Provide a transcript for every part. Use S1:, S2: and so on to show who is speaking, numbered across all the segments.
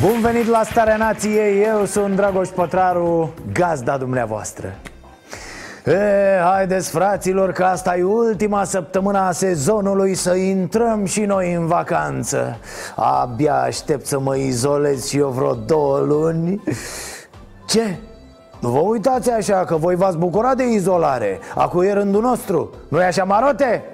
S1: Bun venit la Starea Nației, eu sunt Dragoș Pătraru, gazda dumneavoastră. E, haideți fraților că asta e ultima săptămână a sezonului să intrăm și noi în vacanță. Abia aștept să mă izolez și eu vreo două luni. Ce? Nu vă uitați așa că voi v-ați bucurat de izolare. Acu e rândul nostru. Nu-i așa marote?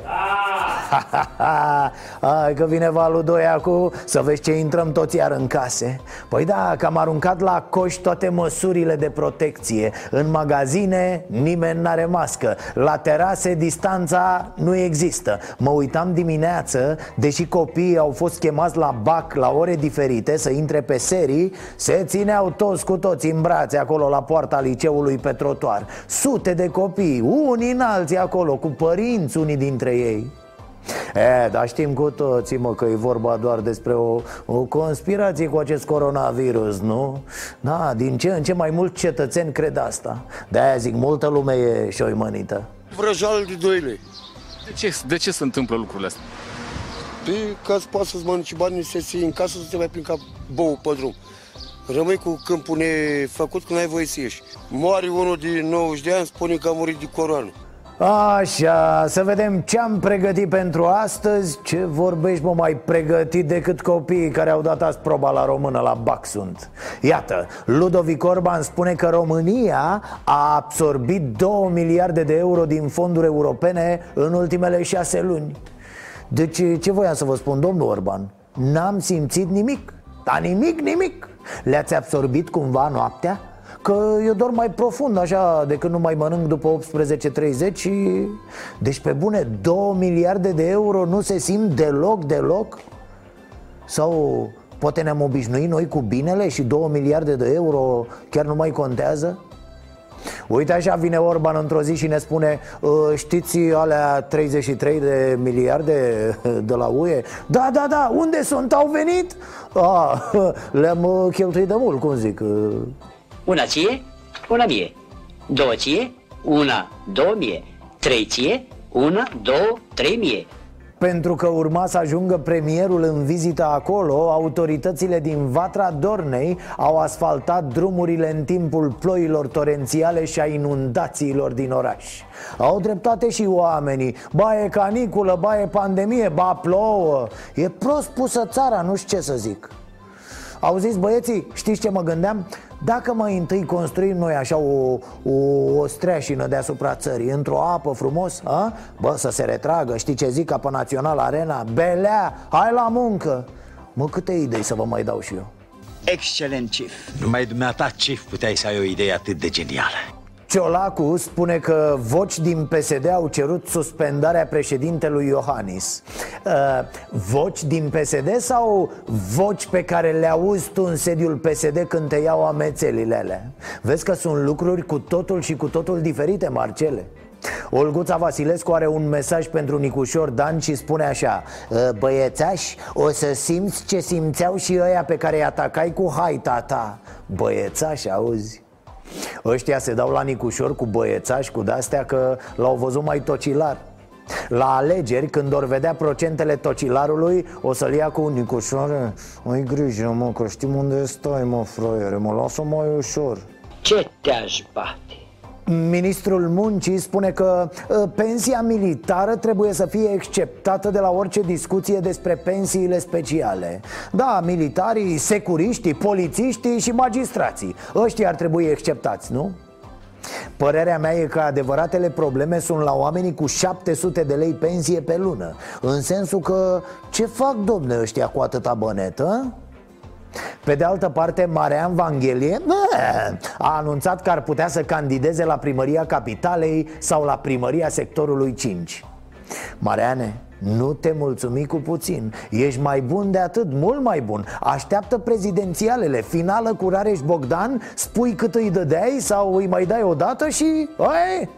S1: Hai că vine valul 2 acum Să vezi ce intrăm toți iar în case. Păi da, că am aruncat la coș toate măsurile de protecție. În magazine nimeni n-are mască. La terase distanța nu există. Mă uitam dimineață Deși copiii au fost chemați la BAC la ore diferite Să intre pe serii Se țineau toți cu toți în brațe acolo la poarta liceului pe trotuar. Sute de copii, unii înalți acolo Cu părinți unii dintre ei E, dar știm cu toții, mă, că e vorba doar despre o, o conspirație cu acest coronavirus, nu? Da, din ce în ce mai mulți cetățeni cred asta De-aia zic, multă lume e șoimănită
S2: Vrăjeală de 2 lei.
S3: De ce, de ce se întâmplă lucrurile astea?
S2: Păi ca să poți să-ți mănânci banii să ții în casă să te mai plin ca bou pe drum. Rămâi cu câmpul nefăcut când ai voie să ieși. Moare unul de 90 de ani, spune că a murit de coroană.
S1: Așa, să vedem ce am pregătit pentru astăzi Ce vorbești, mă, mai pregătit decât copiii care au dat azi proba la română la BAC sunt Iată, Ludovic Orban spune că România a absorbit 2 miliarde de euro din fonduri europene în ultimele șase luni Deci, ce voiam să vă spun, domnul Orban? N-am simțit nimic, dar nimic, nimic Le-ați absorbit cumva noaptea? Că eu dorm mai profund așa decât nu mai mănânc după 18.30 și... Deci pe bune, 2 miliarde de euro nu se simt deloc, deloc? Sau poate ne-am obișnuit noi cu binele și 2 miliarde de euro chiar nu mai contează? Uite așa vine Orban într-o zi și ne spune "Ă, Știți alea 33 de miliarde de la UE? Da, da, da, unde sunt? Au venit? A, le-am uh, cheltuit de mult, cum zic uh,
S4: Una ție, una mie. Două ție, una, două mie. Trei ție, una, două, trei mie.
S1: Pentru că urma să ajungă premierul în vizită acolo, autoritățile din Vatra Dornei au asfaltat drumurile în timpul ploilor torențiale și a inundațiilor din oraș. Au dreptate și oamenii, ba e caniculă, ba e pandemie, ba plouă E prost pusă țara, nu știu ce să zic Auziți băieții, știți ce mă gândeam? Dacă mai întâi construim noi așa o, o, o streașină deasupra țării Într-o apă frumos, a? bă, să se retragă, știi ce zic, apă național arena Belea, hai la muncă Mă, câte idei să vă mai dau și eu
S5: Excelent, chief.
S6: Numai dumneata, ce puteai să ai o idee atât de genială?
S1: Ciolacu spune că voci din PSD au cerut suspendarea președintelui Iohannis uh, Voci din PSD sau voci pe care le auzi tu în sediul PSD când te iau amețelile alea? Vezi că sunt lucruri cu totul și cu totul diferite, Marcele Olguța Vasilescu are un mesaj pentru Nicușor Dan și spune așa "Ă, Băiețași, o să simți ce simțeau și ăia pe care îi atacai cu haita ta Băiețași, auzi? Ăștia se dau la Nicușor cu băiețași, cu de-astea că l-au văzut mai tocilar la alegeri, când or vedea procentele tocilarului O să-l ia cu Nicușor Ai grijă, mă, că știm unde stai, mă, fraiere Mă lasă mai ușor
S4: Ce te-aș bate?
S1: Ministrul Muncii spune că uh, pensia militară trebuie să fie exceptată de la orice discuție despre pensiile speciale Da, militarii, securiștii, polițiștii și magistrații Ăștia ar trebui exceptați, nu? Părerea mea e că adevăratele probleme sunt la oamenii cu 700 de lei pensie pe lună În sensul că ce fac domne ăștia cu atâta bănetă? Pe de altă parte, Marean Vanghelie a anunțat că ar putea să candideze la primăria capitalei sau la primăria sectorului 5 Mareane, Nu te mulțumi cu puțin Ești mai bun de atât, mult mai bun Așteaptă prezidențialele Finală cu Rareș Bogdan Spui cât îi dădeai sau îi mai dai o dată și... Ai,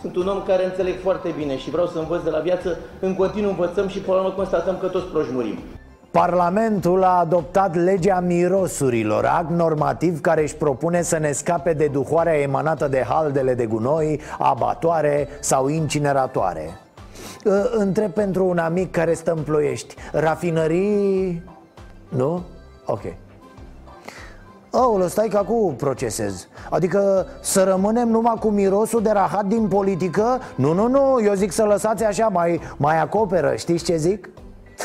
S5: Sunt un om care înțeleg foarte bine și vreau să învăț de la viață. În continuu învățăm și până la urmă constatăm că toți proști murim.
S1: Parlamentul a adoptat legea mirosurilor, act normativ care își propune să ne scape de duhoarea emanată de haldele de gunoi, abatoare sau incineratoare. Ă, Întreb pentru un amic care stă în ploiești, rafinării... Nu? Ok. Aolă, stai că acum procesez Adică să rămânem numai cu mirosul de rahat din politică? Nu, nu, nu, eu zic să lăsați așa, mai, mai acoperă Știți ce zic?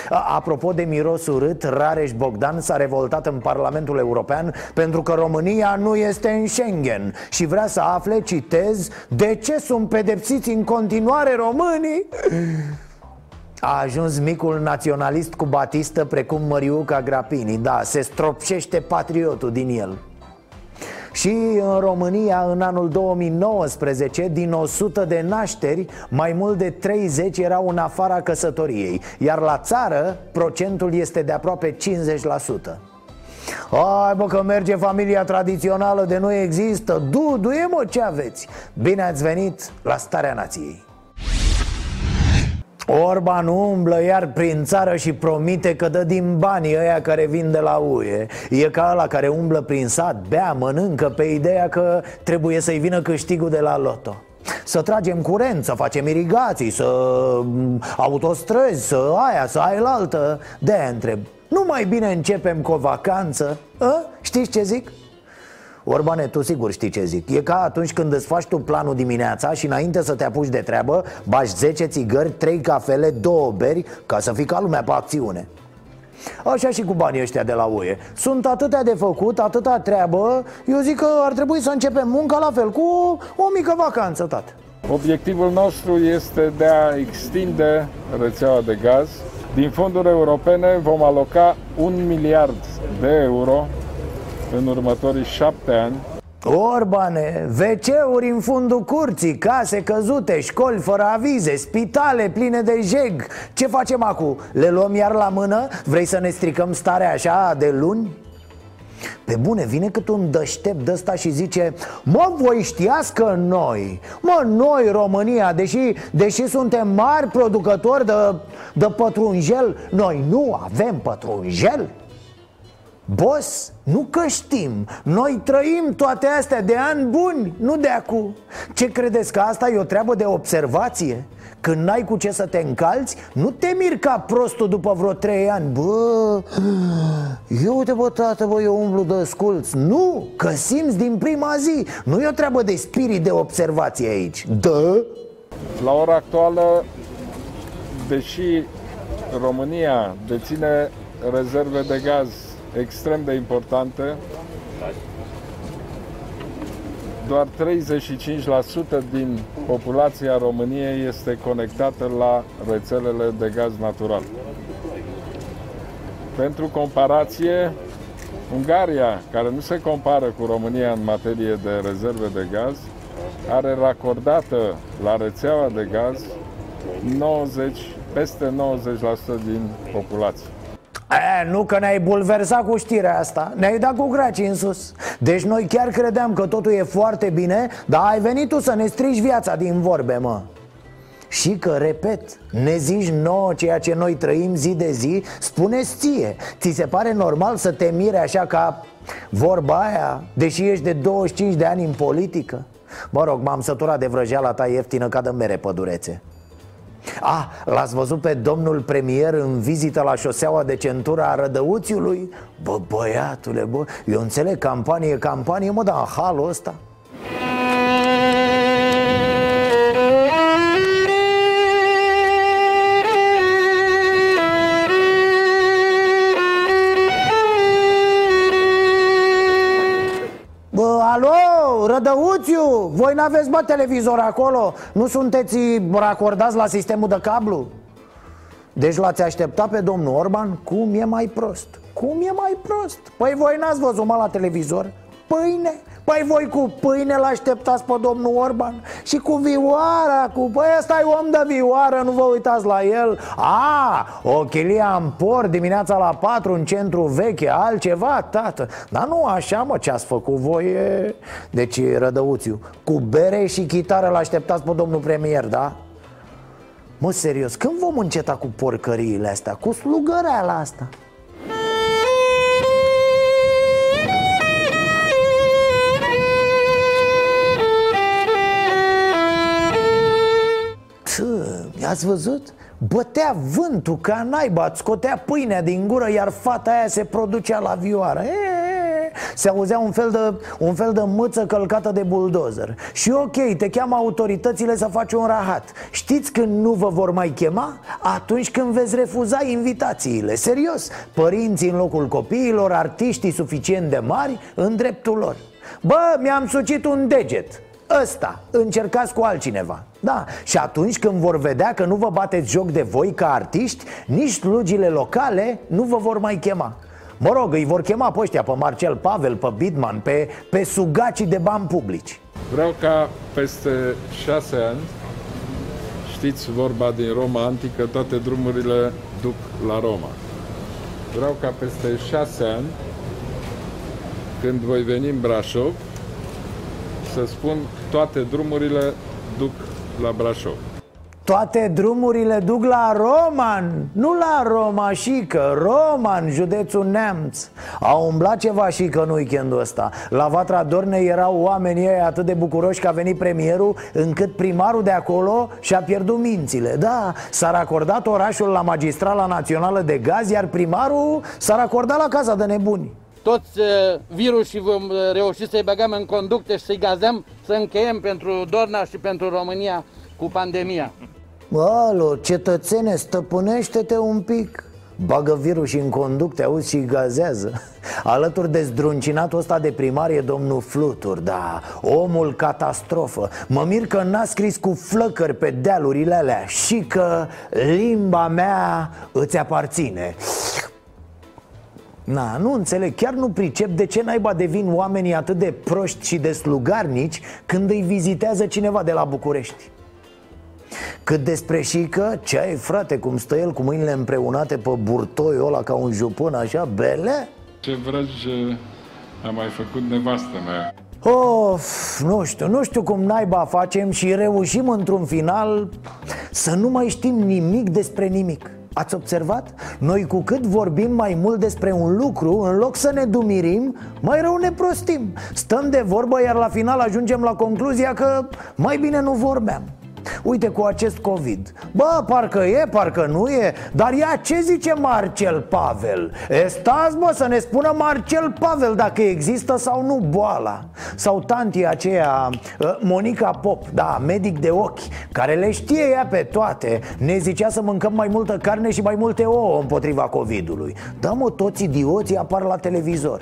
S1: A- Apropo de miros urât, Rareș Bogdan s-a revoltat în Parlamentul European pentru că România nu este în Schengen și vrea să afle, citez, de ce sunt pedepsiți în continuare românii? A ajuns micul naționalist cu batistă precum Măriuca Grapini. Da, se stropșește patriotul din el și în România, în anul 2019, din 100 de nașteri, mai mult de 30 erau în afara căsătoriei Iar la țară, procentul este de aproape 50% Hai bă că merge familia tradițională de nu există. Du, du mă ce aveți? Bine ați venit la Starea Nației Orban umblă iar prin țară și promite că dă din banii ăia care vin de la UE E ca ăla care umblă prin sat, bea, mănâncă pe ideea că trebuie să-i vină câștigul de la loto să tragem curent, să facem irigații, să m, autostrăzi, să aia, să aia la altă de întreb Nu mai bine începem cu o vacanță? A? Știți ce zic? Orbane, tu sigur știi ce zic. E ca atunci când îți faci tu planul dimineața Și înainte să te apuci de treabă Bași 10 țigări, 3 cafele, 2 beri Ca să fii ca lumea pe acțiune. Așa și cu banii ăștia de la UE Sunt atâtea de făcut, atâta treabă Eu zic că ar trebui să începem munca la fel Cu o, o mică vacanță, tată.
S7: Obiectivul nostru este de a extinde rețeaua de gaz. Din fonduri europene vom aloca un miliard de euro în următorii șapte ani
S1: Orbane, WC-uri în fundul curții, case căzute, școli fără avize, spitale pline de jeg Ce facem acum? Le luăm iar la mână? Vrei să ne stricăm starea așa de luni? Pe bune, vine cât un dăștept de ăsta și zice Mă, voi știați că noi, mă, noi România, deși, deși suntem mari producători de, de pătrunjel Noi nu avem pătrunjel? Boss, nu că știm. Noi trăim toate astea de ani buni, nu de acum. Ce credeți că asta e o treabă de observație? Când n-ai cu ce să te încalți, nu te miri ca prostul după vreo trei ani. Bă, eu uite bă tată, bă, eu umblu de sculț Nu, că simți din prima zi. Nu e o treabă de spirit de observație aici. Dă?
S7: La ora actuală, deși România deține rezerve de gaz extrem de importante, doar 35% din populația României este conectată la rețelele de gaz natural. Pentru comparație, Ungaria, care nu se compară cu România în materie de rezerve de gaz, are racordată la rețeaua de gaz 90, peste 90% din populație.
S1: E, nu că ne-ai bulversat cu știrea asta. Ne-ai dat cu graci în sus. Deci noi chiar credeam că totul e foarte bine Dar ai venit tu să ne strici viața din vorbe, mă. Și că, repet, ne zici nouă ceea ce noi trăim zi de zi Spuneți ție. Ți se pare normal să te mire așa ca vorba aia Deși ești de 25 de ani în politică? Mă rog, m-am săturat de vrăjeala ta ieftină ca de mere pădurețe Ah, l-ați văzut pe domnul premier în vizită la șoseaua de centură a Rădăuțiului? Bă, băiatule, bă, eu înțeleg, campanie, campanie, mă, dar în halul ăsta Rădăuțiu, voi n-aveți, bă, televizor acolo? Nu sunteți racordați la sistemul de cablu? Deci l-ați așteptat pe domnul Orban? Cum e mai prost? Cum e mai prost? Păi voi n-ați văzut, mă, la televizor? Pâine, Păi voi cu pâine l-așteptați pe domnul Orban Și cu vioara, cu... Păi ăsta e om de vioară, nu vă uitați la el A, o chilia în port dimineața la 4 în centru veche Altceva, tată Dar nu așa, mă, ce ați făcut voi e... Deci, Rădăuțiu, cu bere și chitară l-așteptați pe domnul premier, da? Mă, serios, când vom înceta cu porcăriile astea? Cu slugăreala asta? Ați văzut? Bătea vântul ca naiba, îți scotea pâinea din gură Iar fata aia se producea la vioară. E, se auzea un fel, de, un fel de mâță călcată de buldozer. Și ok, te cheamă autoritățile să faci un rahat. Știți când nu vă vor mai chema? Atunci când veți refuza invitațiile. Serios, părinții în locul copiilor, artiștii suficient de mari în dreptul lor. Bă, mi-am sucit un deget. Ăsta, încercați cu altcineva Da, și atunci când vor vedea că nu vă bateți joc de voi ca artiști Nici slugile locale nu vă vor mai chema Mă rog, îi vor chema pe ăștia, pe Marcel Pavel, pe Bidman, pe, pe sugacii de bani publici
S7: Vreau ca peste șase ani, știți vorba din Roma antică, toate drumurile duc la Roma. Vreau ca peste șase ani, când voi veni în Brașov, să spun toate drumurile duc la Brașov.
S1: Toate drumurile duc la Roman Nu la Roma și că Roman, județul Neamț. A umblat ceva și că în weekendul ăsta. La Vatra Dornei erau oamenii ăia atât de bucuroși că a venit premierul Încât primarul de acolo și-a pierdut mințile. Da, s-a racordat orașul la Magistrala Națională de Gaz Iar primarul s-a racordat la Casa de Nebuni
S8: toți uh, virusii vom uh, reuși să-i băgăm în conducte și să-i gazăm să încheiem pentru Dorna și pentru România cu pandemia.
S1: Alo, cetățene, stăpânește-te un pic. Bagă virus în conducte, auzi și gazează. Alături de zdruncinatul ăsta de primar e domnul Flutur, da Omul catastrofă. Mă mir că n-a scris cu flăcări pe dealurile alea Și că limba mea îți aparține Na, nu înțeleg, chiar nu pricep de ce naiba devin oamenii atât de proști și de slugarnici Când îi vizitează cineva de la București cât despre șică, ce ai frate, cum stă el cu mâinile împreunate pe burtoiul ăla ca un jupân așa, bele?
S7: Ce vrăji a mai făcut nevastă mea.
S1: Of, nu știu, nu știu cum naiba facem și reușim într-un final să nu mai știm nimic despre nimic Ați observat? Noi cu cât vorbim mai mult despre un lucru, în loc să ne dumirim, mai rău ne prostim Stăm de vorbă, iar la final ajungem la concluzia că mai bine nu vorbeam Uite cu acest COVID. Bă, parcă e, parcă nu e Dar ia ce zice Marcel Pavel? E, stați bă să ne spună Marcel Pavel dacă există sau nu boala. Sau tantia aceea, ă, Monica Pop, da, medic de ochi Care le știe ea pe toate. Ne zicea să mâncăm mai multă carne și mai multe ouă împotriva COVID-ului. Da mă, toți idioții apar la televizor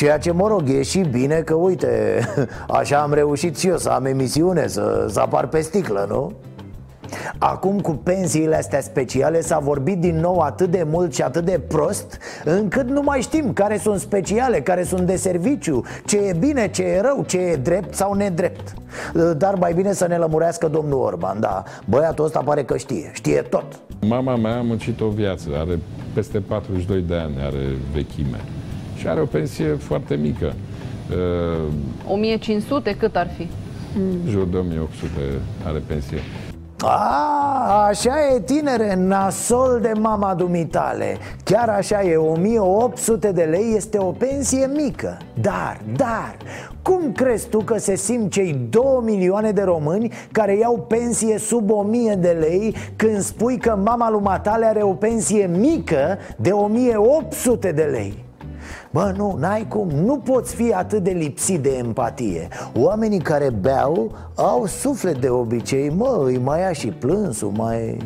S1: Ceea ce, mă rog, e și bine că, uite, așa am reușit și eu să am emisiune, să, să apar pe sticlă, nu? Acum cu pensiile astea speciale s-a vorbit din nou atât de mult și atât de prost Încât nu mai știm care sunt speciale, care sunt de serviciu Ce e bine, ce e rău, ce e drept sau nedrept. Dar mai bine să ne lămurească domnul Orban, da. Băiatul ăsta pare că știe, știe tot.
S7: Mama mea a muncit o viață, are peste 42 de ani, are vechime și are o pensie foarte mică.
S9: 1500 cât ar fi?
S7: În jur de 1800 are pensie.
S1: A, așa e tinere, nasol de mama dumitale Chiar așa e, 1800 de lei este o pensie mică Dar, dar, cum crezi tu că se simt cei 2 milioane de români care iau pensie sub 1000 de lei Când spui că mama lui Matale are o pensie mică de 1800 de lei? Bă, nu, n-ai cum, nu poți fi atât de lipsit de empatie. Oamenii care beau au suflet de obicei, mă, îi mai ia și plânsul, mai...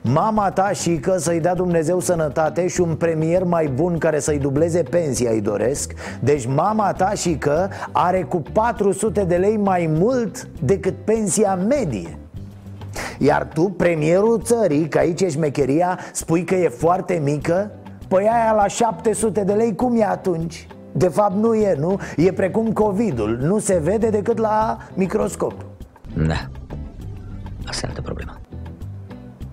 S1: Mama ta și că să-i dea Dumnezeu sănătate și un premier mai bun care să-i dubleze pensia îi doresc. Deci mama ta și că are cu 400 de lei mai mult decât pensia medie. Iar tu, premierul țării, că aici ești șmecheria, spui că e foarte mică Păi aia la 700 de lei cum e atunci? De fapt nu e, nu? E precum COVID-ul, nu se vede decât la microscop
S4: Da. Asta e altă problemă.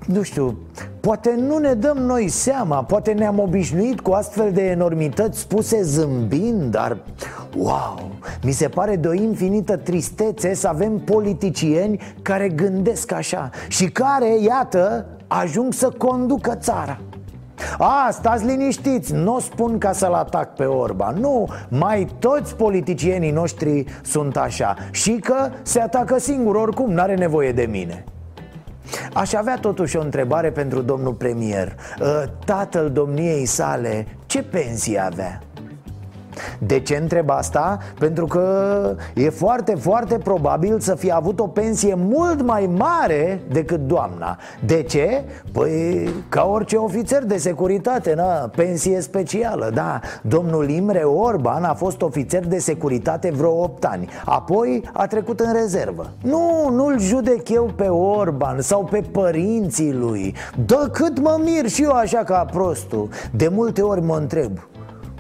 S1: Nu știu, poate nu ne dăm noi seama Poate ne-am obișnuit cu astfel de enormități spuse zâmbind Dar, wow, mi se pare de o infinită tristețe să avem politicieni care gândesc așa Și care, iată, ajung să conducă țara a, stați liniștiți, nu o spun ca să-l atac pe Orban. Nu, mai toți politicienii noștri sunt așa. Și că se atacă singur oricum, n-are nevoie de mine. Aș avea totuși o întrebare pentru domnul premier. Ă, Tatăl domniei sale, ce pensie avea? De ce întreb asta? Pentru că e foarte, foarte probabil să fie avut o pensie mult mai mare decât doamna. De ce? Păi ca orice ofițer de securitate, na, pensie specială, da. Domnul Imre Orban a fost ofițer de securitate vreo 8 ani. Apoi a trecut în rezervă. Nu, nu-l judec eu pe Orban sau pe părinții lui. Dă cât mă mir și eu așa ca prostul. De multe ori mă întreb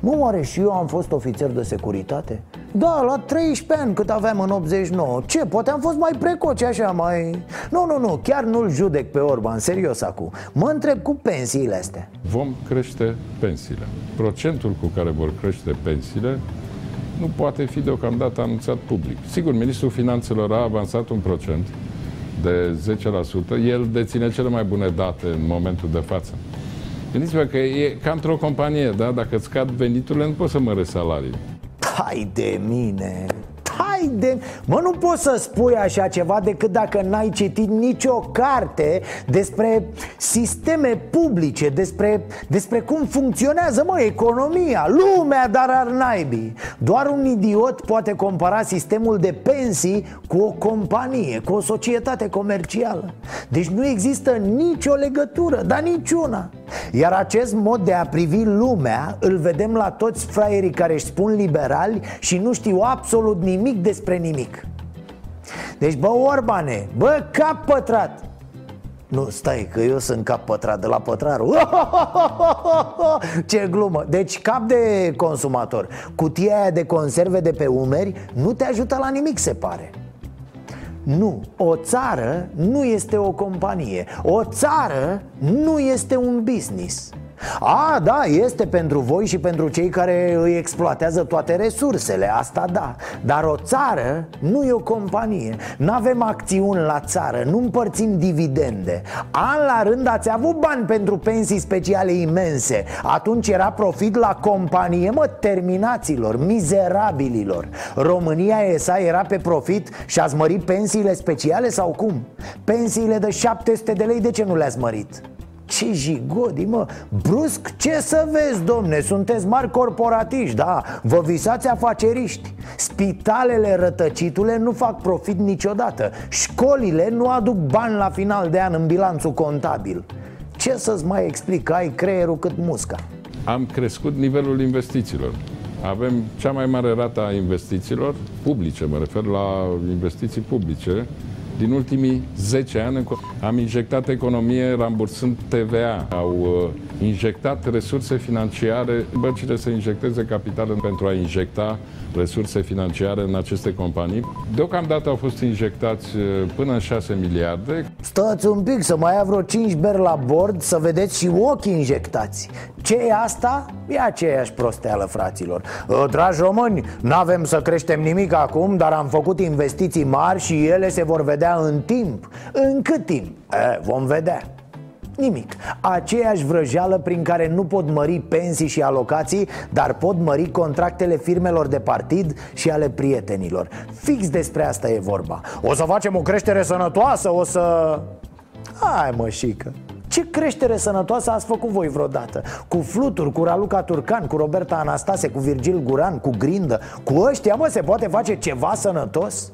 S1: Mă, oare și eu am fost ofițer de securitate? Da, la 13 ani cât aveam în 89 Ce, poate am fost mai precoce așa, mai... Nu, nu, nu, chiar nu-l judec pe Orban, serios acum Mă întreb cu pensiile astea
S7: Vom crește pensiile. Procentul cu care vor crește pensiile nu poate fi deocamdată anunțat public. Sigur, Ministrul Finanțelor a avansat un procent de 10%. El deține cele mai bune date în momentul de față. Gândiți-vă că e ca într-o companie, da? Dacă îți scad veniturile, nu poți să mărești salariile.
S1: Hai de mine Hai de... Mă, nu poți să spui așa ceva decât dacă n-ai citit nicio carte despre sisteme publice, despre, despre cum funcționează, mă, economia, lumea, dar ar naibii Doar un idiot poate compara sistemul de pensii cu o companie, cu o societate comercială. Deci nu există nicio legătură, dar niciuna. Iar acest mod de a privi lumea îl vedem la toți fraierii care își spun liberali și nu știu absolut nimic despre nimic. Deci, bă, Orbane, bă, cap pătrat. Nu, stai, că eu sunt cap pătrat de la pătraru Ce glumă. Deci cap de consumator Cutia aia de conserve de pe umeri Nu te ajută la nimic, se pare. Nu, o țară nu este o companie. O țară nu este un business a, da, este pentru voi și pentru cei care îi exploatează toate resursele, asta da. Dar o țară nu e o companie. Nu avem acțiuni la țară, nu împărțim dividende. An la rând ați avut bani pentru pensii speciale imense. Atunci era profit la companie, mă, terminaților, mizerabililor. România ESA era pe profit și ați mărit pensiile speciale sau cum? Pensiile de 700 de lei, de ce nu le-ați mărit? Ce jigodi, mă, brusc, ce să vezi, domne, sunteți mari corporatiști, da, vă visați afaceriști. Spitalele rătăcitule nu fac profit niciodată. Școlile nu aduc bani la final de an în bilanțul contabil. Ce să-ți mai explic, ai creierul cât musca.
S7: Am crescut nivelul investițiilor. Avem cea mai mare rată a investițiilor publice, mă refer la investiții publice, din ultimii 10 ani am injectat economie rambursând TVA. Au uh, injectat resurse financiare, băncile să injecteze capital pentru a injecta resurse financiare în aceste companii. Deocamdată au fost injectați uh, până în 6 miliarde.
S1: Stați un pic să mai ia vreo 5 beri la bord Să vedeți și ochii injectați Ce e asta? E aceeași prosteală, fraților Ă, Dragi români, n-avem să creștem nimic acum Dar am făcut investiții mari și ele se vor vedea în timp În cât timp? E, vom vedea Nimic. Aceeași vrăjeală prin care nu pot mări pensii și alocații, dar pot mări contractele firmelor de partid și ale prietenilor. Fix despre asta e vorba. O să facem o creștere sănătoasă, o să... Hai mă, șică. Ce creștere sănătoasă ați făcut voi vreodată? Cu Flutur, cu Raluca Turcan, cu Roberta Anastase, cu Virgil Guran, cu Grindă Cu ăștia, mă, se poate face ceva sănătos?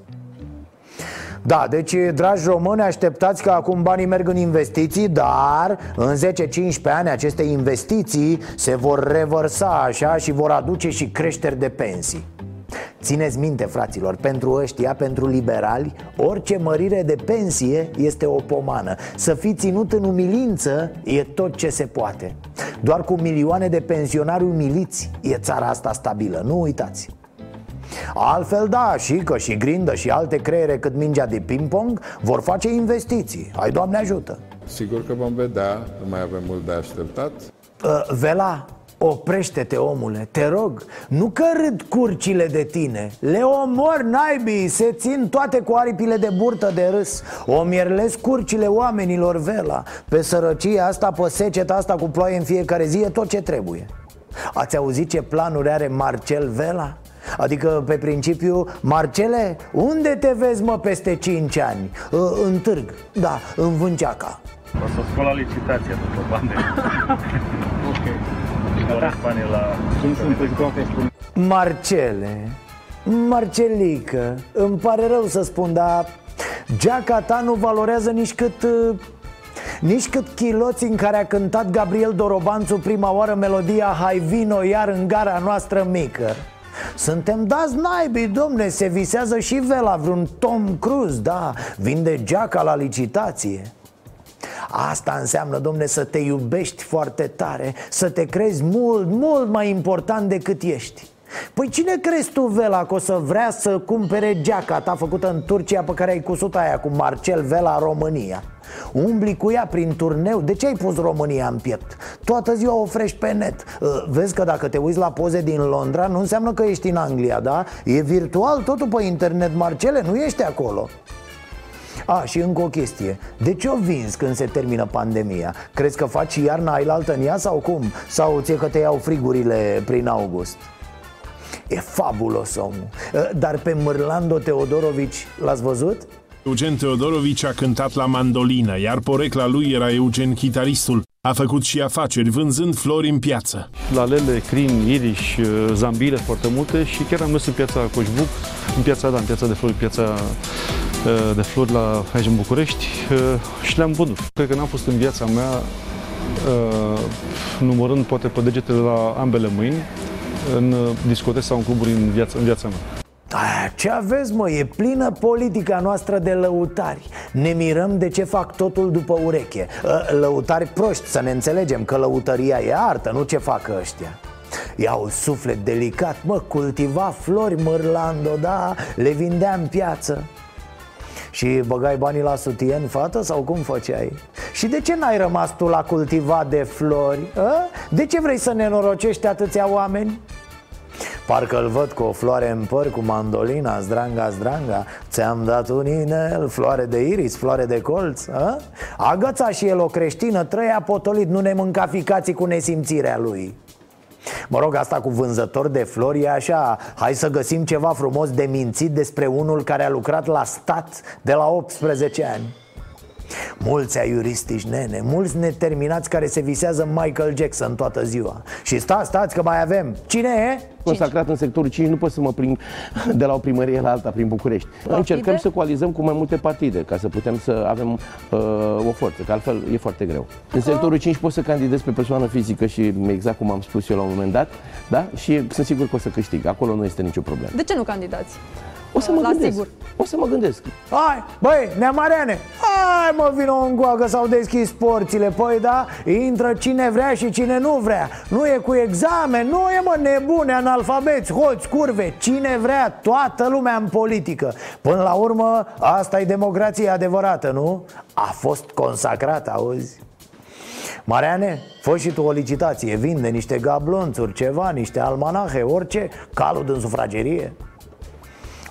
S1: Da, deci, dragi români, așteptați că acum banii merg în investiții Dar în 10-15 ani aceste investiții se vor revărsa așa și vor aduce și creșteri de pensii. Țineți minte, fraților, pentru ăștia, pentru liberali Orice mărire de pensie este o pomană. Să fii ținut în umilință e tot ce se poate. Doar cu milioane de pensionari umiliți e țara asta stabilă, nu uitați Altfel da, și că și grindă și alte creiere cât mingea de ping-pong Vor face investiții, ai Doamne ajută!
S7: Sigur că vom vedea, nu mai avem mult de așteptat.
S1: Uh, Vela, oprește-te omule, te rog. Nu că râd curcile de tine. Le omor naibii, se țin toate cu aripile de burtă de râs. O mierlesc curcile oamenilor, Vela. Pe sărăcia asta, pe seceta asta cu ploaie în fiecare zi e tot ce trebuie. Ați auzit ce planuri are Marcel Vela? Adică pe principiu Marcele, unde te vezi mă peste 5 ani? Uh, În târg, da, în Vânceaca
S9: O să scol la licitație după pandemie. ok. Doresc banii la... Cum sunt toate
S1: Marcele, Marcelică, îmi pare rău să spun, dar geaca ta nu valorează nici cât... uh, Nici cât chiloți în care a cântat Gabriel Dorobanțu prima oară melodia Hai vino iar în gara noastră mică suntem dați naibii, domne, se visează și vela vreun Tom Cruise, da, vinde geaca la licitație. Asta înseamnă, domne, să te iubești foarte tare Să te crezi mult, mult mai important decât ești Păi cine crezi tu, Vela, că o să vrea să cumpere geaca ta făcută în Turcia pe care ai cusut aia cu Marcel Vela România? Umbli cu ea prin turneu, de ce ai pus România în piept? Toată ziua o frești pe net Uh, Vezi că dacă te uiți la poze din Londra Nu înseamnă că ești în Anglia, da? E virtual totul pe internet, Marcele, nu ești acolo a, și încă o chestie De ce o vinzi când se termină pandemia? Crezi că faci iarna ailaltă în ea sau cum? Sau ție că te iau frigurile prin august? E fabulos omul Dar pe Mârlando Teodorovici l-ați văzut?
S10: Eugen Teodorovici a cântat la mandolină, iar porecla lui era Eugen chitaristul. A făcut și afaceri vânzând flori în piață.
S11: Lalele, crin, iriș, zambile, foarte multe și chiar am mers în piața Coșbuc, în piața, da, în piața de flori, piața uh, de flori la, aici în București uh, și le-am vândut. Cred că n-am fost în viața mea, uh, numărând poate pe degetele la ambele mâini, în discoteci sau în cluburi în viața, în viața mea.
S1: Aia, ce aveți mă, e plină politica noastră de lăutari. Ne mirăm de ce fac totul după ureche. Ă, Lăutari proști, să ne înțelegem Că lăutăria e artă, nu ce fac ăștia. Iau suflet delicat, mă, cultiva flori Mărlando, da, le vindea în piață și băgai banii la sutien, fată, sau cum făceai? Și de ce n-ai rămas tu la cultivat de flori? A? De ce vrei să nenorocești atâția oameni? Parcă îl văd cu o floare în păr, cu mandolina, zdranga, zdranga Ți-am dat un inel, floare de iris, floare de colț a? Agăța și el o creștină, trăia potolit, nu ne mânca ficații cu nesimțirea lui Mă rog, asta cu vânzător de flori e așa. Hai să găsim ceva frumos de mințit despre unul care a lucrat la stat de la 18 ani Mulți aiuristici, nene, mulți neterminați care se visează Michael Jackson toată ziua Și stați, stați că mai avem Cine e?
S5: Consacrat în sectorul 5 nu pot să mă plimb de la o primărie la alta prin București. Încercăm să coalizăm cu mai multe partide ca să putem să avem uh, o forță, că altfel e foarte greu. În sectorul 5 pot să candidez pe persoană fizică și exact cum am spus eu la un moment dat, da? Și sunt sigur că o să câștig. Acolo nu este nicio problemă.
S12: De ce nu candidați?
S5: O să mă
S12: La
S5: gândesc.
S12: sigur.
S5: O să mă gândesc.
S1: Hai, băi, neamariane Hai mă, vino în goagă, s-au deschis porțile Păi da, intră cine vrea și cine nu vrea Nu e cu examen, nu e mă nebune, analfabeți, hoți, curve Cine vrea, toată lumea în politică Până la urmă, asta e democrația adevărată, nu? A fost consacrată, auzi? Mariane, fă și tu o licitație Vinde niște gablonțuri, ceva, niște almanahe, orice Calul din sufragerie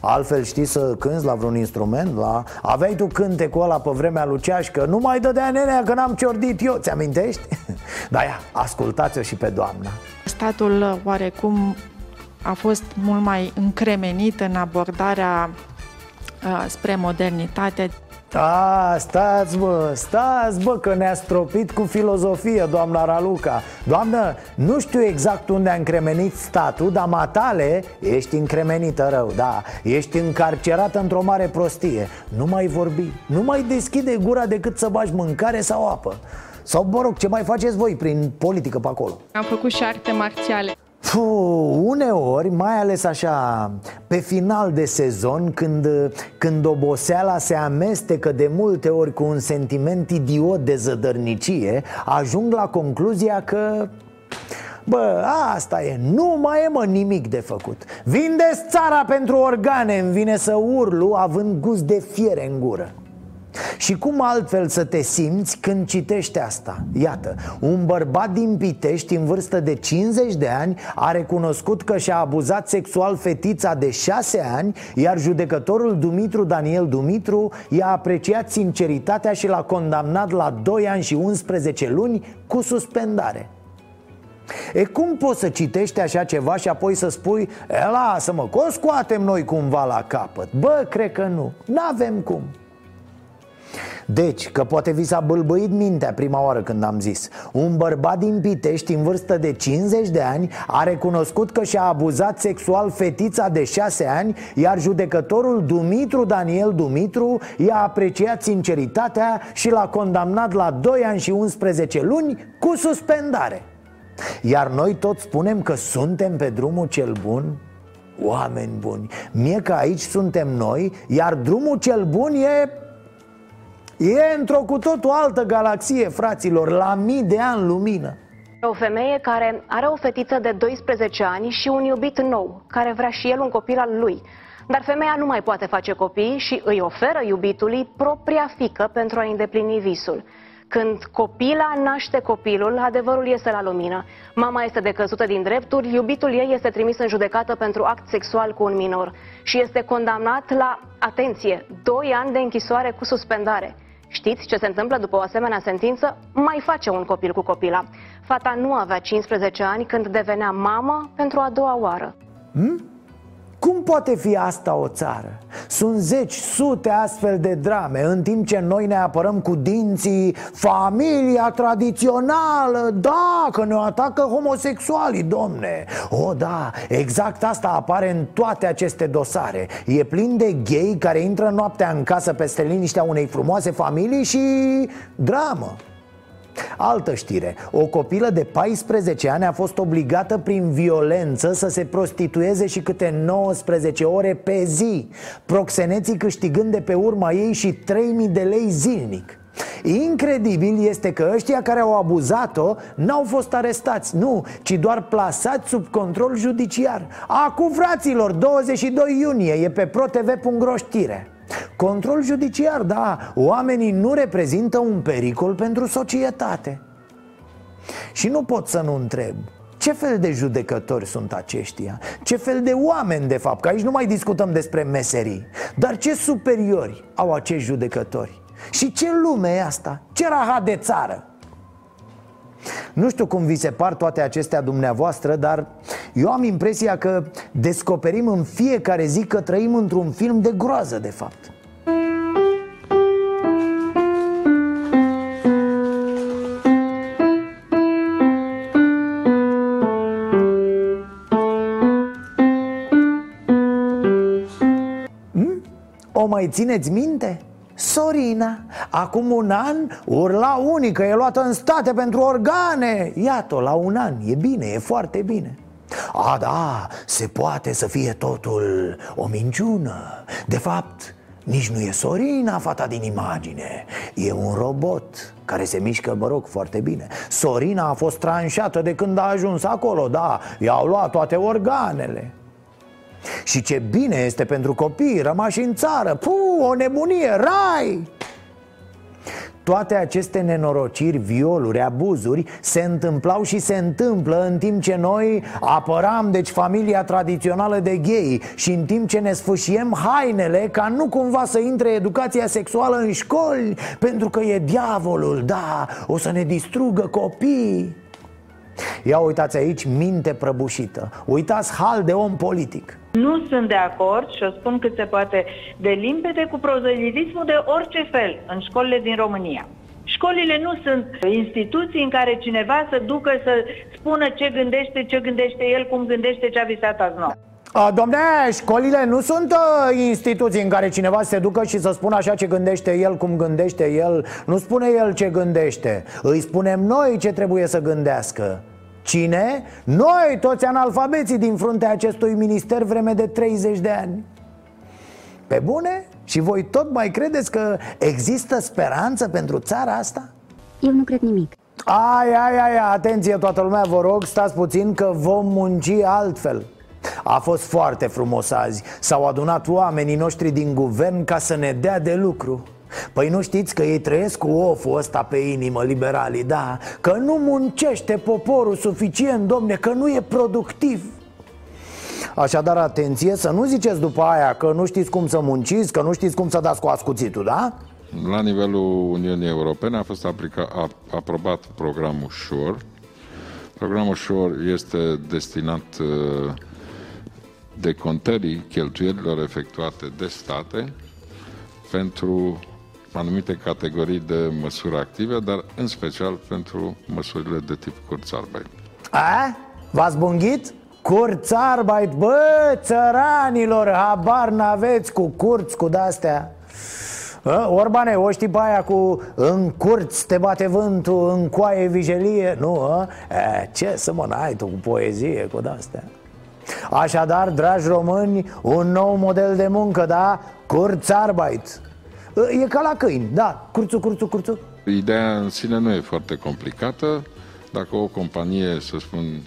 S1: Altfel știi să cânți la vreun instrument? La... Aveai tu cântecul ăla pe vremea lui Ceașcă Nu mai dădea nenea că n-am ciordit eu, ți-amintești? da, ia, ascultați-o și pe doamna
S13: Statul oarecum a fost mult mai încremenit în abordarea uh, spre modernitate.
S1: A, stați bă, stați bă că ne-a stropit cu filozofie doamna Raluca Doamnă, nu știu exact unde a încremenit statul, dar matale ești încremenită rău, da Ești încarcerată într-o mare prostie Nu mai vorbi, nu mai deschide gura decât să bagi mâncare sau apă Sau, mă rog, ce mai faceți voi prin politică pe acolo?
S13: Am făcut și șarte marțiale.
S1: Puh, uneori, mai ales așa, pe final de sezon, când, când oboseala se amestecă de multe ori cu un sentiment idiot de zădărnicie, ajung la concluzia că Bă, asta e, nu mai e mă nimic de făcut. Vindeți țara pentru organe, îmi vine să urlu având gust de fiere în gură și cum altfel să te simți când citești asta? Iată, un bărbat din Pitești în vârstă de 50 de ani a recunoscut că și-a abuzat sexual fetița de 6 ani Iar judecătorul Dumitru Daniel Dumitru i-a apreciat sinceritatea și l-a condamnat la 2 ani și 11 luni cu suspendare. E cum poți să citești așa ceva și apoi să spui E lasă-mă, că o scoatem noi cumva la capăt? Bă, cred că nu, n-avem cum deci, că poate vi s-a bâlbâit mintea prima oară când am zis Un bărbat din Pitești, în vârstă de 50 de ani A recunoscut că și-a abuzat sexual fetița de 6 ani Iar judecătorul Dumitru Daniel Dumitru I-a apreciat sinceritatea și l-a condamnat la 2 ani și 11 luni cu suspendare. Iar noi tot spunem că suntem pe drumul cel bun? Oameni buni Mie că aici suntem noi Iar drumul cel bun e E într-o cu totul altă galaxie, fraților, la mii de ani lumină
S12: o femeie care are o fetiță de 12 ani și un iubit nou, care vrea și el un copil al lui. Dar femeia nu mai poate face copii și îi oferă iubitului propria fică pentru a îndeplini visul. Când copila naște copilul, adevărul iese la lumină. Mama este decăzută din drepturi, iubitul ei este trimis în judecată pentru act sexual cu un minor și este condamnat la, atenție, 2 ani de închisoare cu suspendare. Știți ce se întâmplă după o asemenea sentință? Mai face un copil cu copila. Fata nu avea 15 ani când devenea mamă pentru a doua oară.
S1: Hmm? Cum poate fi asta o țară? Sunt zeci, sute astfel de drame În timp ce noi ne apărăm cu dinții Familia tradițională Da, că ne atacă homosexualii, domne. O, da, exact asta apare în toate aceste dosare. E plin de gay care intră noaptea în casă peste liniștea unei frumoase familii și dramă Altă știre, o copilă de 14 ani a fost obligată prin violență să se prostitueze și câte 19 ore pe zi Proxeneții câștigând de pe urma ei și 3000 de lei zilnic. Incredibil este că ăștia care au abuzat-o n-au fost arestați, nu, ci doar plasați sub control judiciar. Acum, fraților, 22 iunie, e pe protv.ro știre Control judiciar, da, oamenii nu reprezintă un pericol pentru societate Și nu pot să nu întreb ce fel de judecători sunt aceștia? Ce fel de oameni, de fapt? Că aici nu mai discutăm despre meserii Dar ce superiori au acești judecători? Și ce lume e asta? Ce rahat de țară? Nu știu cum vi se par toate acestea dumneavoastră, dar eu am impresia că descoperim în fiecare zi că trăim într-un film de groază, de fapt. Hmm? O mai țineți minte? Sorina, acum un an urla unii că e luată în state pentru organe. Iată, la un an, e bine, e foarte bine. A, da, se poate să fie totul o minciună. De fapt, nici nu e Sorina, fata din imagine. E un robot care se mișcă, mă rog, foarte bine. Sorina a fost tranșată de când a ajuns acolo, da I-au luat toate organele și ce bine este pentru copii rămași în țară Puh, o nebunie, rai! Toate aceste nenorociri, violuri, abuzuri se întâmplau și se întâmplă în timp ce noi apăram deci familia tradițională de gay și în timp ce ne sfâșiem hainele ca nu cumva să intre educația sexuală în școli pentru că e diavolul, da, o să ne distrugă copiii. Ia uitați aici minte prăbușită Uitați hal de om politic
S14: Nu sunt de acord și o spun cât se poate de limpede cu prozelitismul de orice fel în școlile din România. Școlile nu sunt instituții în care cineva să ducă să spună ce gândește, ce gândește el, cum gândește, ce a visat azi nou.
S1: A, domne, școlile nu sunt uh, instituții în care cineva se ducă și să spună așa ce gândește el, cum gândește el Nu spune el ce gândește Îi spunem noi ce trebuie să gândească Cine? Noi, toți analfabeții din fruntea acestui minister vreme de 30 de ani Pe bune? Și voi tot mai credeți că există speranță pentru țara asta?
S15: Eu nu cred nimic.
S1: Ai, ai, ai, atenție toată lumea, vă rog, stați puțin că vom munci altfel a fost foarte frumos azi S-au adunat oamenii noștri din guvern ca să ne dea de lucru Păi nu știți că ei trăiesc cu oful ăsta pe inimă, liberalii, da Că nu muncește poporul suficient, domne, că nu e productiv Așadar, atenție, să nu ziceți după aia că nu știți cum să munciți, că nu știți cum să dați cu ascuțitul, da?
S7: La nivelul Uniunii Europene a fost aplica, a, aprobat programul SURE. Programul SURE este destinat uh, decontării cheltuielilor efectuate de state pentru anumite categorii de măsuri active, dar în special pentru măsurile de tip Kurzarbeit.
S1: A? V-ați bunghit? Kurzarbeit, bă, țăranilor, habar n-aveți cu curți, cu de-astea Orbane, o știi pe aia cu în curți te bate vântul, în coaie vijelie Nu, a? E, ce să mă n-ai tu cu poezie, cu de-astea Așadar, dragi români, un nou model de muncă, da? Kurzarbeit E ca la câini, da, curțu, curțu, curțu.
S7: Ideea în sine nu e foarte complicată. Dacă o companie, să spun,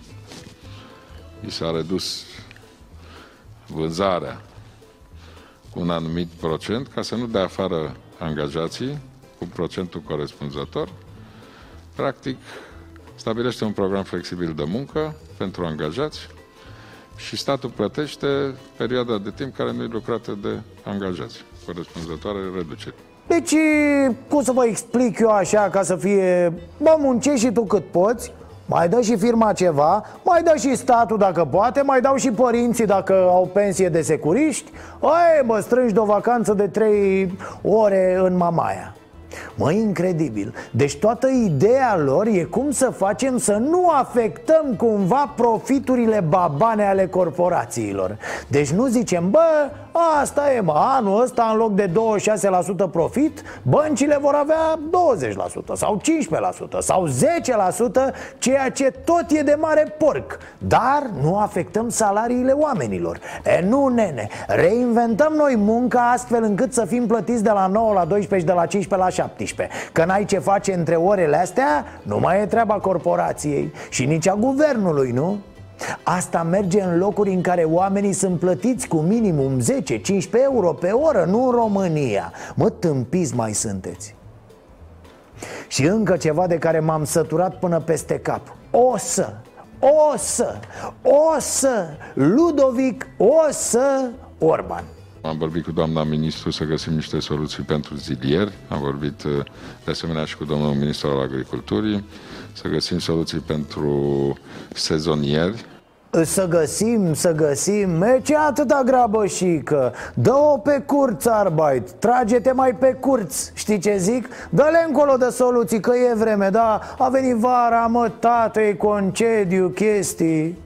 S7: i s-a redus vânzarea cu un anumit procent ca să nu dea afară angajații cu procentul corespunzător, practic stabilește un program flexibil de muncă pentru angajați și statul plătește perioada de timp care nu e lucrată de angajați, corespunzătoare reducere.
S1: Deci, cum să vă explic eu așa ca să fie Bă, muncești și tu cât poți mai dă și firma ceva, mai dă și statul dacă poate, mai dau și părinții dacă au pensie de securiști. Ai, mă, strângi de o vacanță de 3 ore în Mamaia Mă, incredibil. Deci toată ideea lor e cum să facem să nu afectăm cumva profiturile babane ale corporațiilor. Deci nu zicem, bă, asta e mă, anul ăsta în loc de 26% profit Băncile vor avea 20% sau 15% sau 10% Ceea ce tot e de mare porc. Dar nu afectăm salariile oamenilor. E nu, nene, reinventăm noi munca astfel încât să fim plătiți de la 9 la 12 și de la 15 la 17 Că n-ai ce face între orele astea, nu mai e treaba corporației Și nici a guvernului, nu? Asta merge în locuri în care oamenii sunt plătiți cu minimum 10-15 euro pe oră, nu în România. Mă, tâmpiți mai sunteți. Și încă ceva de care m-am săturat până peste cap. O să, o să, o să, Ludovic, o să, Orban
S7: am vorbit cu doamna ministru să găsim niște soluții pentru zilieri. Am vorbit de asemenea și cu domnul ministru al agriculturii să găsim soluții pentru sezonieri.
S1: Să găsim, să găsim, ce atâta grabă și că Dă-o pe curț, Arbeit, trage-te mai pe curț, știi ce zic? Dă-le încolo de soluții, că e vreme, da? A venit vara, mă, tată, concediu, chestii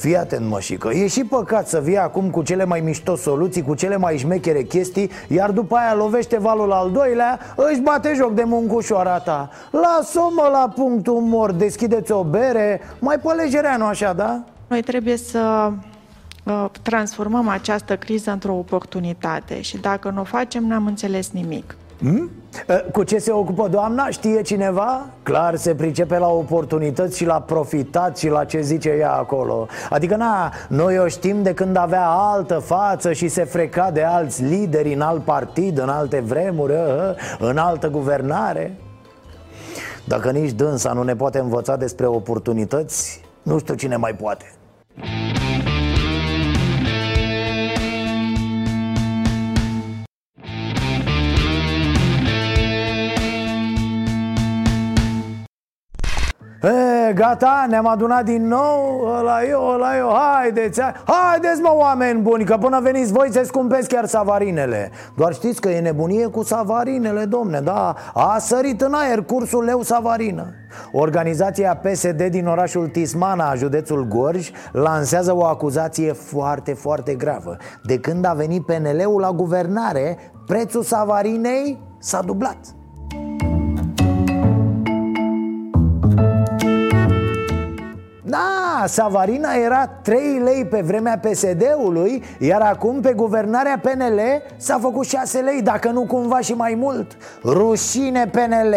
S1: Fii atent, mășică, e și păcat să vii acum cu cele mai mișto soluții, cu cele mai șmechere chestii Iar după aia lovește valul al doilea, își bate joc de muncușoara ta Lasă-mă la punctul mor, deschideți o bere, mai pălegerea, nu așa, da?
S13: Noi trebuie să uh, transformăm această criză într-o oportunitate și dacă nu o facem, n-am înțeles nimic.
S1: Hmm? Cu ce se ocupă doamna? Știe cineva? Clar se pricepe la oportunități și la profitat și la ce zice ea acolo Adică na, noi o știm de când avea altă față și se freca de alți lideri în alt partid, în alte vremuri, în altă guvernare Dacă nici dânsa nu ne poate învăța despre oportunități, nu știu cine mai poate E, gata, ne-am adunat din nou. Ăla eu, ăla eu, haideți Haideți mă oameni buni Că până veniți voi se scumpesc chiar savarinele. Doar știți că e nebunie cu savarinele, domne Da, a sărit în aer cursul leu savarină. Organizația PSD din orașul Tismana, județul Gorj Lansează o acuzație foarte, foarte gravă. De când a venit PNL-ul la guvernare Prețul savarinei s-a dublat Da, Savarina era 3 lei pe vremea PSD-ului Iar acum pe guvernarea PNL s-a făcut 6 lei Dacă nu cumva și mai mult. Rușine PNL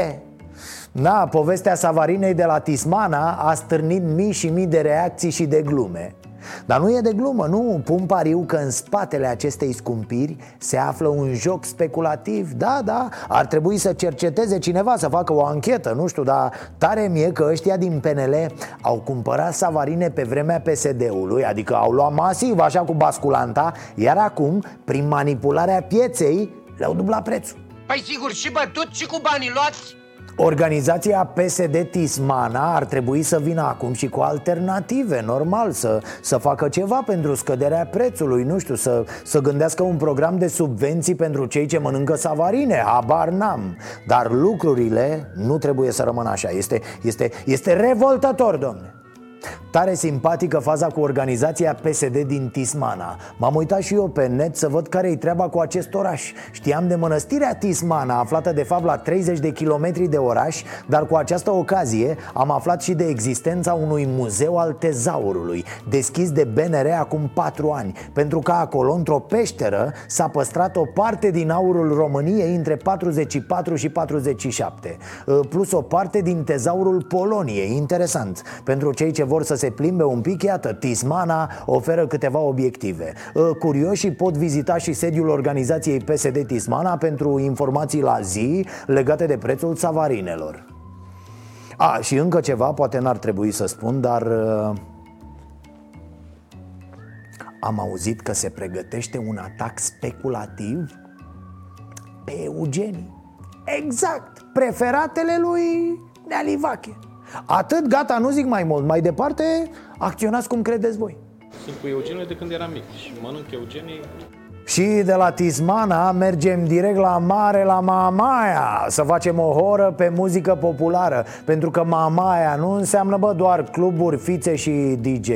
S1: Da, povestea Savarinei de la Tismana a stârnit mii și mii de reacții și de glume dar nu e de glumă, nu? Pun pariu că în spatele acestei scumpiri se află un joc speculativ. Da, da, ar trebui să cerceteze cineva, să facă o anchetă, nu știu Dar tare mie că ăștia din PNL au cumpărat savarine pe vremea PSD-ului Adică au luat masiv, așa cu basculanta Iar acum, prin manipularea pieței, le-au dublat prețul.
S15: Păi sigur, și bătut și cu banii luați
S1: Organizația PSD Tismana ar trebui să vină acum și cu alternative, normal, să, să facă ceva pentru scăderea prețului, nu știu, să, să gândească un program de subvenții pentru cei ce mănâncă savarine, habar n-am. Dar lucrurile nu trebuie să rămână așa, este, este, este revoltător, domne Tare simpatică faza cu organizația PSD din Tismana. M-am uitat și eu pe net să văd care-i treaba cu acest oraș. Știam de mănăstirea Tismana, aflată de fapt la 30 de kilometri de oraș Dar cu această ocazie am aflat și de existența unui muzeu al tezaurului Deschis de BNR acum 4 ani Pentru că acolo, într-o peșteră, s-a păstrat o parte din aurul României între 44 și 47 Plus o parte din tezaurul Poloniei. Interesant. Pentru cei ce vor să se plimbe un pic, iată, Tismana oferă câteva obiective. Ă, Curioșii pot vizita și sediul organizației PSD Tismana pentru informații la zi legate de prețul savarinelor. A, și încă ceva, poate n-ar trebui să spun, dar... Uh, am auzit că se pregătește un atac speculativ pe Eugenii Exact, preferatele lui Nealivache Atât, gata, nu zic mai mult. Mai departe, acționați cum credeți voi.
S16: Sunt cu Eugenie de când eram mic și mănânc Eugenie
S1: și de la Tismana mergem direct la mare, la Mamaia Să facem o horă pe muzică populară. Pentru că Mamaia nu înseamnă bă, doar cluburi, fițe și DJ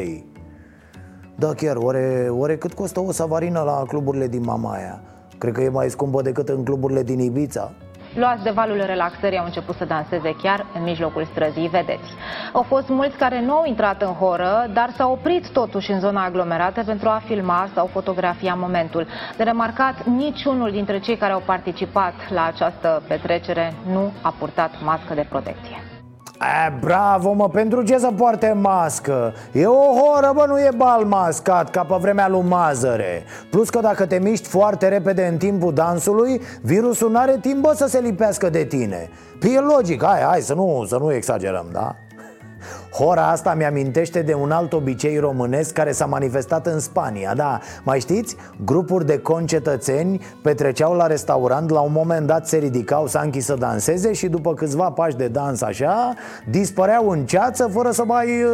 S1: Da chiar, oare, oare cât costă o savarină la cluburile din Mamaia? Cred că e mai scumpă decât în cluburile din Ibiza
S17: luați de valul relaxării, au început să danseze chiar în mijlocul străzii, vedeți. Au fost mulți care nu au intrat în horă, dar s-au oprit totuși în zona aglomerată pentru a filma sau fotografia momentul. De remarcat, niciunul dintre cei care au participat la această petrecere nu a purtat mască de protecție.
S1: A, bravo, mă, pentru ce să poarte mască? E o horă, bă, nu e bal mascat ca pe vremea lui Mazăre Plus că dacă te miști foarte repede în timpul dansului Virusul n-are timp, bă, să se lipească de tine Păi e logic, hai, hai, să nu, să nu exagerăm, da? Hora asta mi-amintește de un alt obicei românesc care s-a manifestat în Spania Da, mai știți? Grupuri de concetățeni petreceau la restaurant La un moment dat se ridicau să închi să danseze Și după câțiva pași de dans așa Dispăreau în ceață fără să mai uh,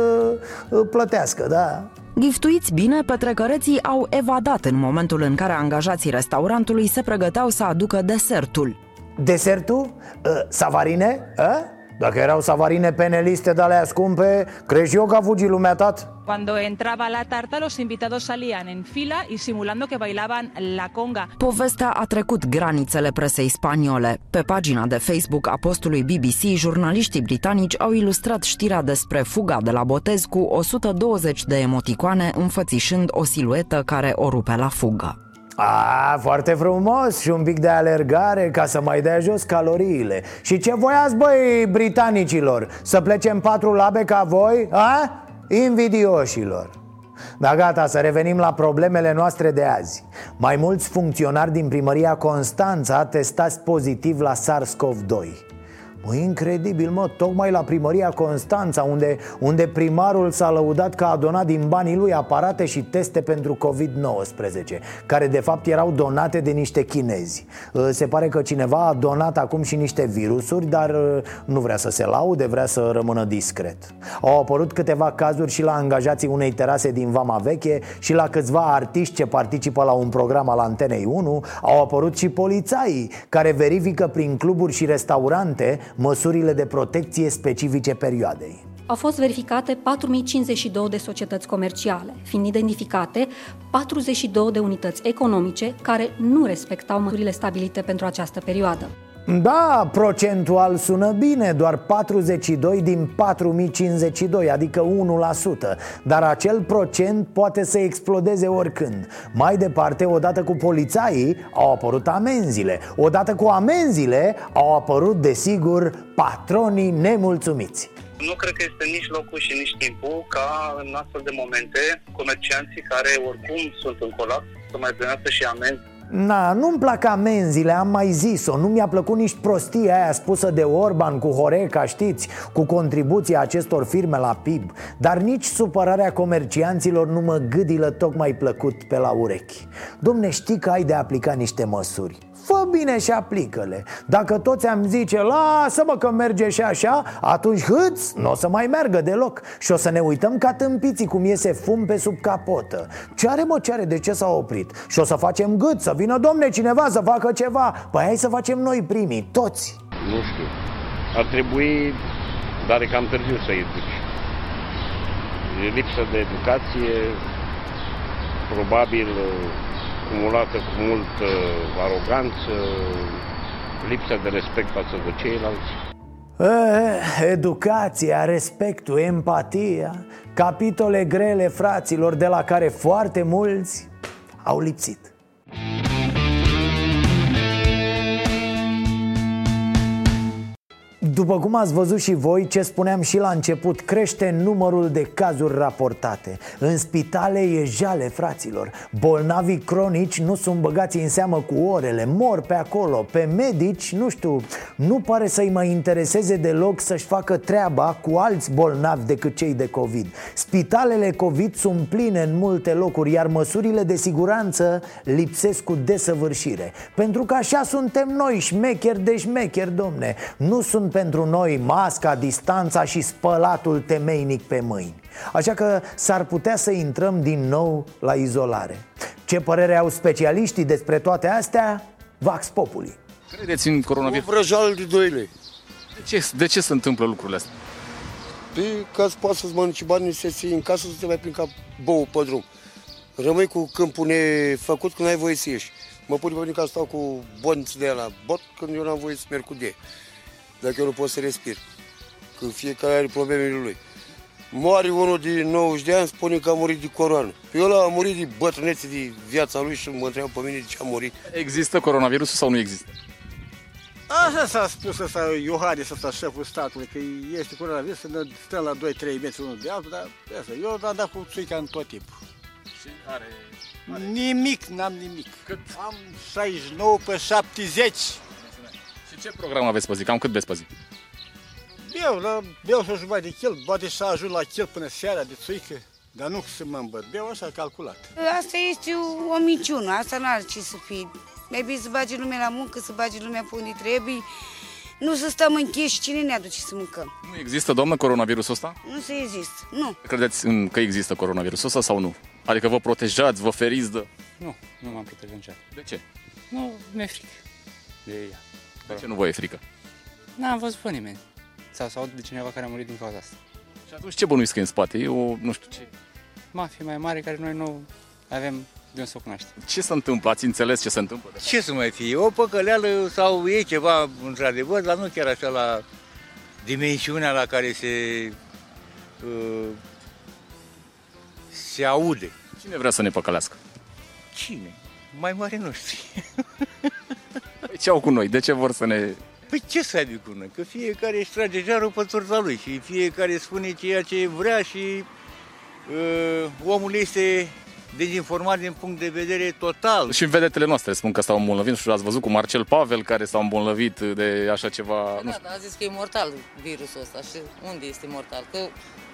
S1: uh, plătească, da?
S18: Giftuiți bine, petrecăreții au evadat în momentul în care angajații restaurantului se pregăteau să aducă desertul.
S1: Desertul? Uh, savarine? Uh? Dacă erau savarine peneliste de alea scumpe, crezi eu că a fugit lumea tat?
S19: Cuando entraba la tarta, los invitados salían en fila y simulando que bailaban la conga.
S18: Povestea a trecut granițele presei spaniole. Pe pagina de Facebook a postului BBC, jurnaliștii britanici au ilustrat știrea despre fuga de la botez cu 120 de emoticoane înfățișând o siluetă care o rupe la fugă.
S1: A, foarte frumos și un pic de alergare ca să mai dea jos caloriile Și ce voiați băi britanicilor? Să plecem patru labe ca voi? A? Invidioșilor da, gata, să revenim la problemele noastre de azi Mai mulți funcționari din primăria Constanța testați pozitiv la SARS-CoV-2 Mă, incredibil, mă, tocmai la primăria Constanța Unde, unde primarul s-a lăudat că a donat din banii lui aparate și teste pentru COVID-19 Care de fapt erau donate de niște chinezi. Ă, Se pare că cineva a donat acum și niște virusuri Dar ă, nu vrea să se laude, vrea să rămână discret. Au apărut câteva cazuri și la angajații unei terase din Vama Veche Și la câțiva artiști ce participă la un program al Antenei 1 Au apărut și polițaii care verifică prin cluburi și restaurante măsurile de protecție specifice perioadei.
S20: Au fost verificate 4052 de societăți comerciale, fiind identificate 42 de unități economice care nu respectau măsurile stabilite pentru această perioadă.
S1: Da, procentual sună bine, doar 42 din 4052, adică 1% Dar acel procent poate să explodeze oricând. Mai departe, odată cu polițaii, au apărut amenziile. Odată cu amenziile, au apărut, desigur, patronii nemulțumiți.
S21: Nu cred că este nici locul și nici timpul ca în astfel de momente comercianții care oricum sunt în colaps să mai primească și amenzi
S1: Na, nu-mi plac amenziile, am mai zis-o. Nu mi-a plăcut nici prostia aia spusă de Orban cu Horeca, știți Cu contribuția acestor firme la PIB Dar nici supărarea comercianților nu mă gâdilă tocmai plăcut pe la urechi. Domne, știi că ai de aplicat niște măsuri Fă bine și aplică-le. Dacă toți am zice, lasă-mă că merge și așa Atunci hâț, nu o să mai meargă deloc. Și o să ne uităm ca tâmpiții cum iese fum pe sub capotă. Ce are mă, ce are, de ce s-a oprit? Și o să facem gât, să vină domne cineva să facă ceva. Păi hai să facem noi primii, toți.
S22: Nu știu, ar trebui, dar e cam târziu să educi E lipsă de educație, probabil cumulată cu multă aroganță, lipsa de respect față de ceilalți.
S1: Eh, educația, respectul, empatia Capitole grele, fraților, de la care foarte mulți au lipsit După cum ați văzut și voi, ce spuneam și la început, crește numărul de cazuri raportate. În spitale e jale, fraților. Bolnavii cronici nu sunt băgați în seamă cu orele, mor pe acolo. Pe medici, nu știu, nu pare să-i mai intereseze deloc să-și facă treaba cu alți bolnavi decât cei de COVID. Spitalele COVID sunt pline în multe locuri, iar măsurile de siguranță lipsesc cu desăvârșire. Pentru că așa suntem noi, șmecheri de șmecheri, domne. Nu sunt pentru noi masca, distanța și spălatul temeinic pe mâini. Așa că s-ar putea să intrăm din nou la izolare. Ce părere au specialiștii despre toate astea? Vax Populi.
S3: Credeți în coronavirus?
S2: O vrăjeală de 2 lei.
S3: De ce, de ce se întâmplă lucrurile astea?
S2: Păi ca să poți să-ți mănânci banii să în casă să te mai plin ca bou pe drum. Rămâi cu câmpul nefăcut când ai voie să ieși. Mă pun pe mine ca să stau cu bonți de la bot când eu n-am voie să merg cu de dacă eu nu pot să respir. Că fiecare are problemele lui. Moare unul de 90 de ani, spune că a murit de coroană. Pe eu a murit de bătrânețe de viața lui și mă întreabă pe mine de ce a murit.
S3: Există coronavirusul sau nu există?
S23: Așa s-a spus ăsta Iohannis, ăsta șeful statului, că este coronavirus, să ne stăm la 2-3 metri unul de altul, dar asta, eu am dat cu țuica în tot timpul.
S3: Și are,
S23: are... Nimic, n-am nimic. Cât? Am 69 pe 70.
S3: Și ce program aveți pe zi? Cam cât beți pe zi?
S23: Beau, la, beau să jumătate de chel, poate să ajung la chel până seara de țuică, dar nu să mă îmbăt. Beau așa calculat.
S24: Asta este o minciună, asta nu are ce să fie. Mai bine să bage lumea la muncă, să bage lumea pe unde trebuie, nu să stăm închiși, cine ne aduce să mâncăm?
S3: Nu există, doamnă, coronavirusul ăsta?
S24: Nu se există, nu.
S3: Credeți în, că există coronavirusul ăsta sau nu? Adică vă protejați, vă feriți de...
S25: Nu, nu m-am protejat niciodată.
S3: De ce?
S25: Nu, mi-e frică de ea.
S3: De ce nu vă e frică?
S25: N-am văzut pe nimeni. Sau să aud de cineva care a murit din cauza asta.
S3: Și atunci ce bănuiți că e în spate? E o, nu știu ce...
S25: Mafie mai mare care noi nu avem de unde să o cunoaștem.
S3: Ce se întâmplă? Ați înțeles ce se întâmplă?
S26: Ce să mai fie? O păcăleală sau e ceva într-adevăr, dar nu chiar așa la dimensiunea la care se uh, se aude.
S3: Cine vrea să ne păcălească?
S26: Cine? Mai mare noștri.
S3: Păi ce au cu noi? De ce vor să ne...
S26: Păi ce să aibă cu noi? Că fiecare își trage jarul pe turta lui și fiecare spune ceea ce vrea și uh, omul este dezinformat din punct de vedere total.
S3: Și vedetele noastre spun că s-au îmbolnăvit și ați văzut cu Marcel Pavel care s-au îmbolnăvit de așa ceva.
S27: Da, nu știu. da, a zis că e mortal virusul ăsta și unde este mortal? Că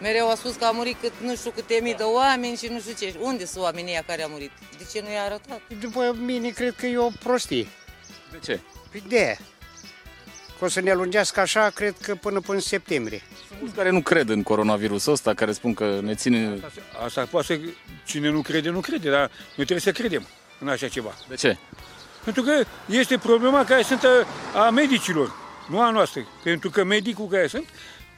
S27: mereu a spus că a murit cât, nu știu câte mii de oameni și nu știu ce. Unde sunt oamenii ăia care au murit? De ce nu i-a arătat?
S28: După mine, cred că e o prostie.
S3: De ce?
S28: Păi de că o să ne lungească așa, cred că până până în septembrie.
S3: Sunt mulți care nu cred în coronavirusul ăsta, care spun că ne ține...
S28: Asta, asta poate să... Cine nu crede, nu crede, dar noi trebuie să credem în așa ceva.
S3: De ce?
S28: Pentru că este problema care sunt a, a medicilor, nu a noastră. Pentru că medicul care sunt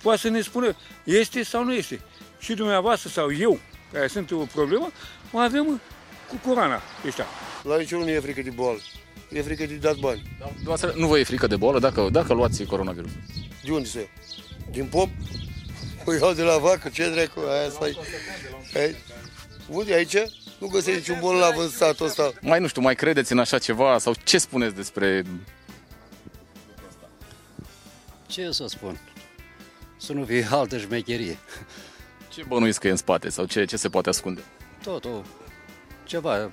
S28: poate să ne spună este sau nu este. Și dumneavoastră sau eu, care sunt o problemă, o avem cu corona ăștia.
S2: La niciunul nu e frică de boală. E frică de dat bani.
S3: Dumneavoastră, nu vă e frică de boală dacă, dacă luați coronavirus?
S2: De unde să iau? Din pop? O iau de la vacă, ce dracu, aia stai. Ai? Unde aici? Nu găsești niciun bolnav în satul ăsta.
S3: Mai nu știu, mai credeți în așa ceva sau ce spuneți despre...
S29: Ce să spun? Să nu fie altă șmecherie.
S3: Ce bănuiți că e în spate sau ce, ce se poate ascunde?
S29: Totul, ceva,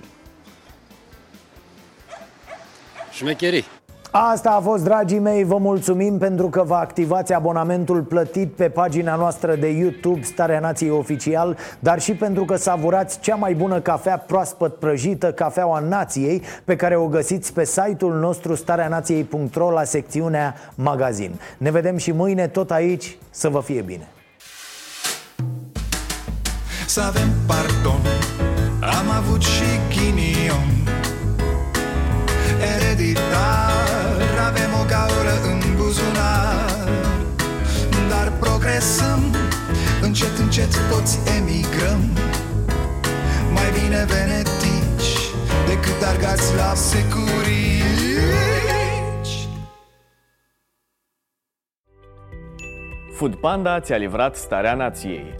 S29: șmecherii.
S1: Asta a fost, dragii mei, vă mulțumim pentru că vă activați abonamentul plătit pe pagina noastră de YouTube Starea Nației Oficial Dar și pentru că savurați cea mai bună cafea proaspăt prăjită, cafeaua nației Pe care o găsiți pe site-ul nostru stareanației.ro la secțiunea magazin. Ne vedem și mâine tot aici, să vă fie bine.
S30: Să avem pardon, am avut și ghinion Ereditar, avem o gaură în buzunar. Dar progresăm, încet, încet toți emigrăm. Mai bine venetici decât argați la securici.
S31: Food Panda ți-a livrat starea nației.